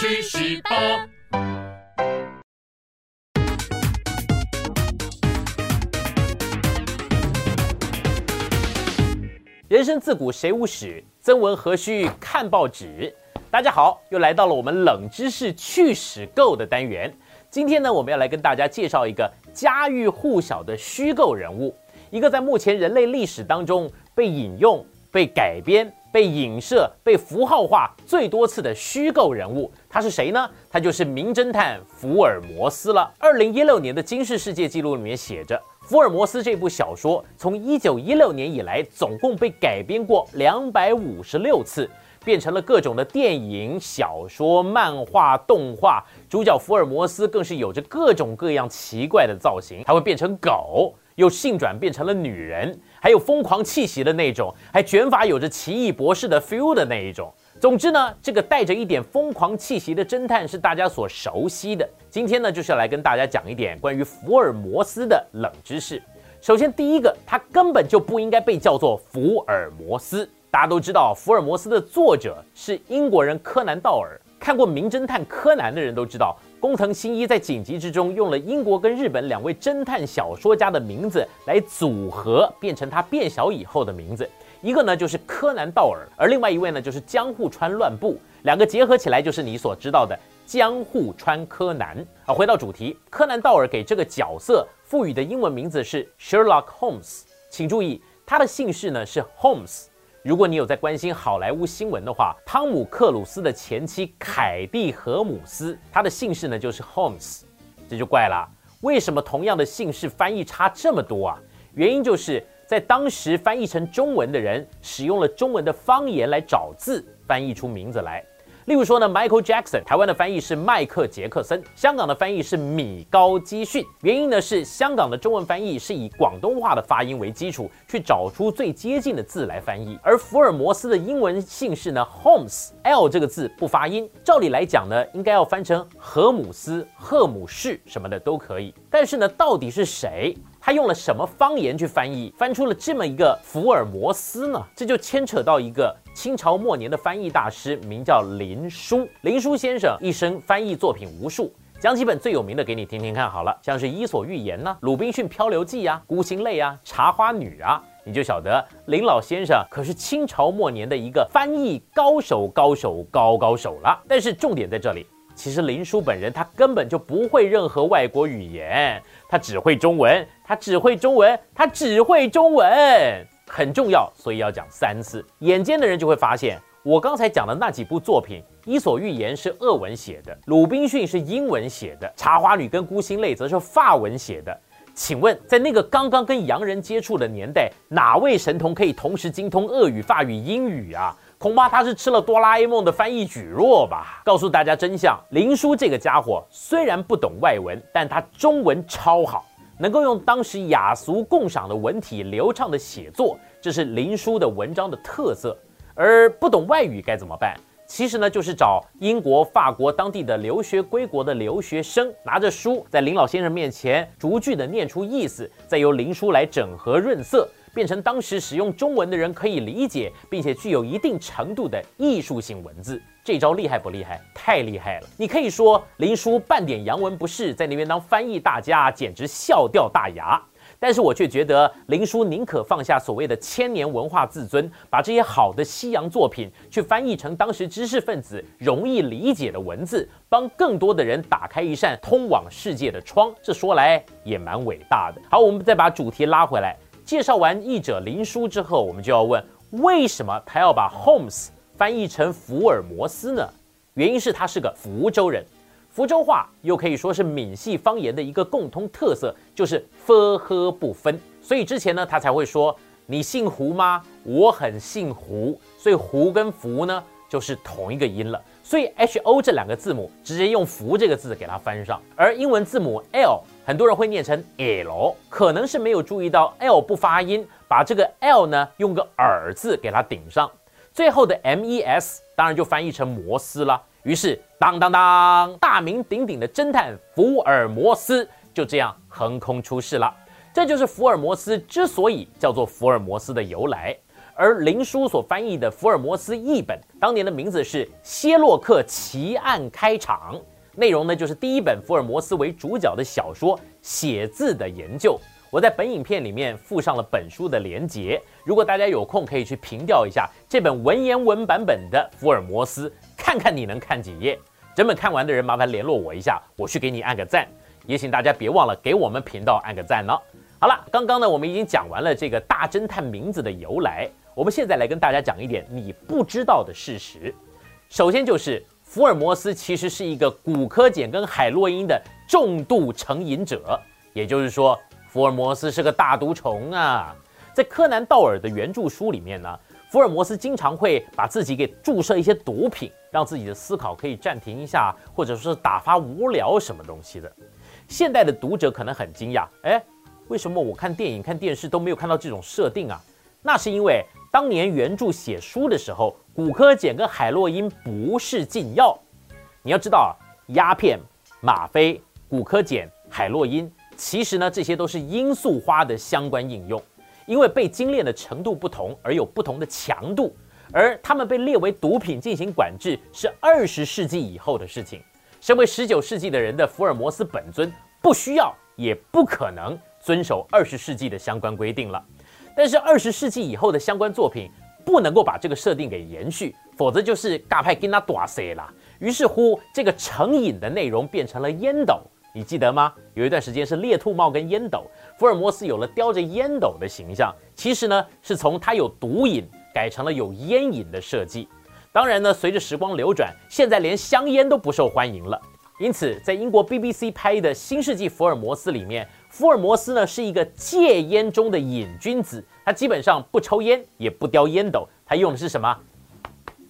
去十八。人生自古谁无死，曾闻何须看报纸。大家好，又来到了我们冷知识去史购的单元。今天呢，我们要来跟大家介绍一个家喻户晓的虚构人物，一个在目前人类历史当中被引用、被改编、被影射、被符号化最多次的虚构人物。他是谁呢？他就是名侦探福尔摩斯了。二零一六年的惊世世界纪录里面写着。福尔摩斯这部小说从一九一六年以来，总共被改编过两百五十六次，变成了各种的电影、小说、漫画、动画。主角福尔摩斯更是有着各种各样奇怪的造型，还会变成狗，又性转变成了女人，还有疯狂气息的那种，还卷发有着奇异博士的 feel 的那一种。总之呢，这个带着一点疯狂气息的侦探是大家所熟悉的。今天呢，就是要来跟大家讲一点关于福尔摩斯的冷知识。首先，第一个，他根本就不应该被叫做福尔摩斯。大家都知道，福尔摩斯的作者是英国人柯南道尔。看过《名侦探柯南》的人都知道，工藤新一在紧急之中用了英国跟日本两位侦探小说家的名字来组合，变成他变小以后的名字。一个呢就是柯南道尔，而另外一位呢就是江户川乱步，两个结合起来就是你所知道的江户川柯南。啊，回到主题，柯南道尔给这个角色赋予的英文名字是 Sherlock Holmes，请注意他的姓氏呢是 Holmes。如果你有在关心好莱坞新闻的话，汤姆克鲁斯的前妻凯蒂荷姆斯，她的姓氏呢就是 Holmes，这就怪了，为什么同样的姓氏翻译差这么多啊？原因就是。在当时翻译成中文的人使用了中文的方言来找字，翻译出名字来。例如说呢，Michael Jackson，台湾的翻译是麦克杰克森，香港的翻译是米高基逊。原因呢是香港的中文翻译是以广东话的发音为基础，去找出最接近的字来翻译。而福尔摩斯的英文姓氏呢，Holmes，L 这个字不发音，照理来讲呢，应该要翻成荷姆斯、赫姆士什么的都可以。但是呢，到底是谁？他用了什么方言去翻译，翻出了这么一个福尔摩斯呢？这就牵扯到一个清朝末年的翻译大师，名叫林殊。林殊先生一生翻译作品无数，讲几本最有名的给你听听看好了，像是《伊索寓言》呐，《鲁滨逊漂流记》呀，《孤星泪》啊，《茶花女》啊，你就晓得林老先生可是清朝末年的一个翻译高手，高手高高手了。但是重点在这里。其实林叔本人他根本就不会任何外国语言，他只会中文，他只会中文，他只会中文，很重要，所以要讲三次。眼尖的人就会发现，我刚才讲的那几部作品，《伊索寓言》是俄文写的，《鲁滨逊》是英文写的，《茶花女》跟《孤星泪》则是法文写的。请问，在那个刚刚跟洋人接触的年代，哪位神童可以同时精通俄语、法语、英语啊？恐怕他是吃了哆啦 A 梦的翻译蒟蒻吧。告诉大家真相，林叔这个家伙虽然不懂外文，但他中文超好，能够用当时雅俗共赏的文体流畅的写作，这是林殊的文章的特色。而不懂外语该怎么办？其实呢，就是找英国、法国当地的留学归国的留学生，拿着书在林老先生面前逐句的念出意思，再由林殊来整合润色。变成当时使用中文的人可以理解，并且具有一定程度的艺术性文字，这招厉害不厉害？太厉害了！你可以说林叔半点洋文不是，在那边当翻译大家，简直笑掉大牙。但是我却觉得林叔宁可放下所谓的千年文化自尊，把这些好的西洋作品去翻译成当时知识分子容易理解的文字，帮更多的人打开一扇通往世界的窗。这说来也蛮伟大的。好，我们再把主题拉回来。介绍完译者林书之后，我们就要问：为什么他要把 Holmes 翻译成福尔摩斯呢？原因是他是个福州人，福州话又可以说是闽系方言的一个共通特色，就是分合不分。所以之前呢，他才会说：“你姓胡吗？我很姓胡。”所以胡跟福呢，就是同一个音了。所以 H O 这两个字母直接用福这个字给它翻上，而英文字母 L。很多人会念成 L，可能是没有注意到 L 不发音，把这个 L 呢用个耳字给它顶上，最后的 M E S 当然就翻译成摩斯了。于是当当当，大名鼎鼎的侦探福尔摩斯就这样横空出世了。这就是福尔摩斯之所以叫做福尔摩斯的由来。而林书所翻译的福尔摩斯译本，当年的名字是《歇洛克奇案开场》，内容呢就是第一本福尔摩斯为主角的小说《写字的研究》。我在本影片里面附上了本书的连结，如果大家有空可以去凭吊一下这本文言文版本的福尔摩斯，看看你能看几页。整本看完的人麻烦联络我一下，我去给你按个赞。也请大家别忘了给我们频道按个赞哦。好了，刚刚呢我们已经讲完了这个大侦探名字的由来，我们现在来跟大家讲一点你不知道的事实。首先就是福尔摩斯其实是一个古柯碱跟海洛因的重度成瘾者，也就是说。福尔摩斯是个大毒虫啊！在柯南道尔的原著书里面呢，福尔摩斯经常会把自己给注射一些毒品，让自己的思考可以暂停一下，或者说是打发无聊什么东西的。现代的读者可能很惊讶，哎，为什么我看电影、看电视都没有看到这种设定啊？那是因为当年原著写书的时候，古柯碱跟海洛因不是禁药。你要知道啊，鸦片、吗啡、古柯碱、海洛因。其实呢，这些都是罂粟花的相关应用，因为被精炼的程度不同而有不同的强度，而它们被列为毒品进行管制是二十世纪以后的事情。身为十九世纪的人的福尔摩斯本尊，不需要也不可能遵守二十世纪的相关规定了。但是二十世纪以后的相关作品不能够把这个设定给延续，否则就是嘎派跟他打死了。于是乎，这个成瘾的内容变成了烟斗。你记得吗？有一段时间是猎兔帽跟烟斗，福尔摩斯有了叼着烟斗的形象。其实呢，是从他有毒瘾改成了有烟瘾的设计。当然呢，随着时光流转，现在连香烟都不受欢迎了。因此，在英国 BBC 拍的《新世纪福尔摩斯》里面，福尔摩斯呢是一个戒烟中的瘾君子，他基本上不抽烟，也不叼烟斗，他用的是什么？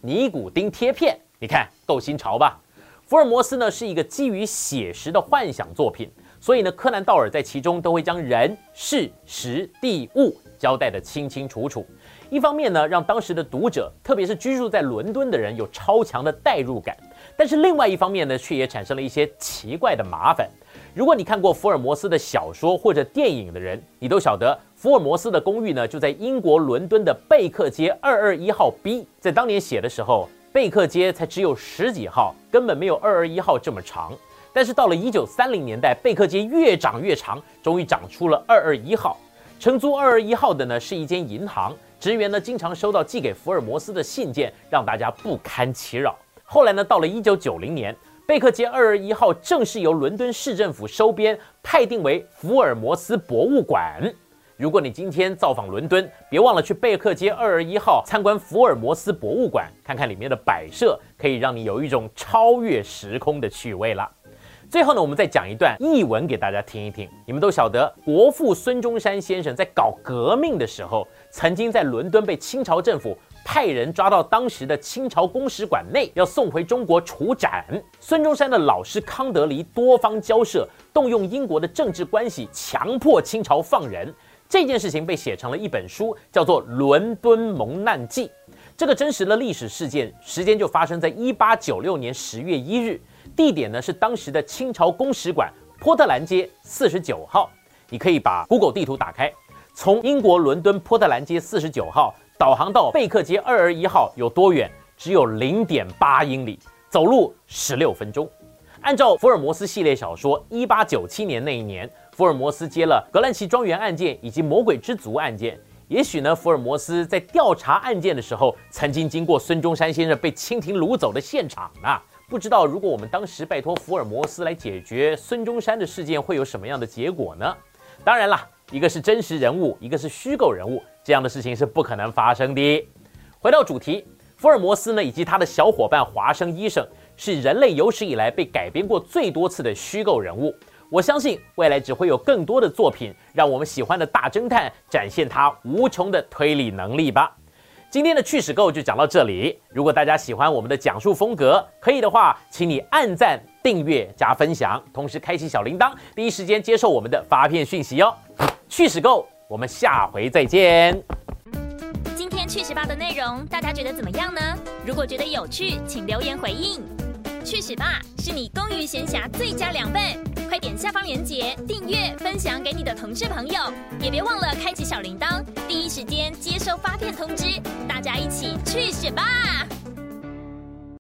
尼古丁贴片。你看，够新潮吧？福尔摩斯呢是一个基于写实的幻想作品，所以呢，柯南道尔在其中都会将人、事、时、地、物交代得清清楚楚。一方面呢，让当时的读者，特别是居住在伦敦的人有超强的代入感；但是另外一方面呢，却也产生了一些奇怪的麻烦。如果你看过福尔摩斯的小说或者电影的人，你都晓得福尔摩斯的公寓呢就在英国伦敦的贝克街二二一号 B，在当年写的时候。贝克街才只有十几号，根本没有二二一号这么长。但是到了一九三零年代，贝克街越长越长，终于长出了二二一号。承租二二一号的呢是一间银行，职员呢经常收到寄给福尔摩斯的信件，让大家不堪其扰。后来呢，到了一九九零年，贝克街二二一号正式由伦敦市政府收编，派定为福尔摩斯博物馆。如果你今天造访伦敦，别忘了去贝克街二二一号参观福尔摩斯博物馆，看看里面的摆设，可以让你有一种超越时空的趣味了。最后呢，我们再讲一段译文给大家听一听。你们都晓得，国父孙中山先生在搞革命的时候，曾经在伦敦被清朝政府派人抓到当时的清朝公使馆内，要送回中国处斩。孙中山的老师康德黎多方交涉，动用英国的政治关系，强迫清朝放人。这件事情被写成了一本书，叫做《伦敦蒙难记》。这个真实的历史事件，时间就发生在一八九六年十月一日，地点呢是当时的清朝公使馆波特兰街四十九号。你可以把 Google 地图打开，从英国伦敦波特兰街四十九号导航到贝克街二二一号有多远？只有零点八英里，走路十六分钟。按照福尔摩斯系列小说，一八九七年那一年。福尔摩斯接了格兰奇庄园案件以及魔鬼之族案件，也许呢，福尔摩斯在调查案件的时候，曾经经过孙中山先生被清廷掳走的现场呢？不知道如果我们当时拜托福尔摩斯来解决孙中山的事件，会有什么样的结果呢？当然啦，一个是真实人物，一个是虚构人物，这样的事情是不可能发生的。回到主题，福尔摩斯呢，以及他的小伙伴华生医生，是人类有史以来被改编过最多次的虚构人物。我相信未来只会有更多的作品，让我们喜欢的大侦探展现他无穷的推理能力吧。今天的趣史购就讲到这里。如果大家喜欢我们的讲述风格，可以的话，请你按赞、订阅、加分享，同时开启小铃铛，第一时间接受我们的发片讯息哦。趣史购，我们下回再见。今天趣史吧的内容，大家觉得怎么样呢？如果觉得有趣，请留言回应。趣史吧是你公余闲暇最佳良伴。快点下方链接订阅，分享给你的同事朋友，也别忘了开启小铃铛，第一时间接收发片通知。大家一起去选吧！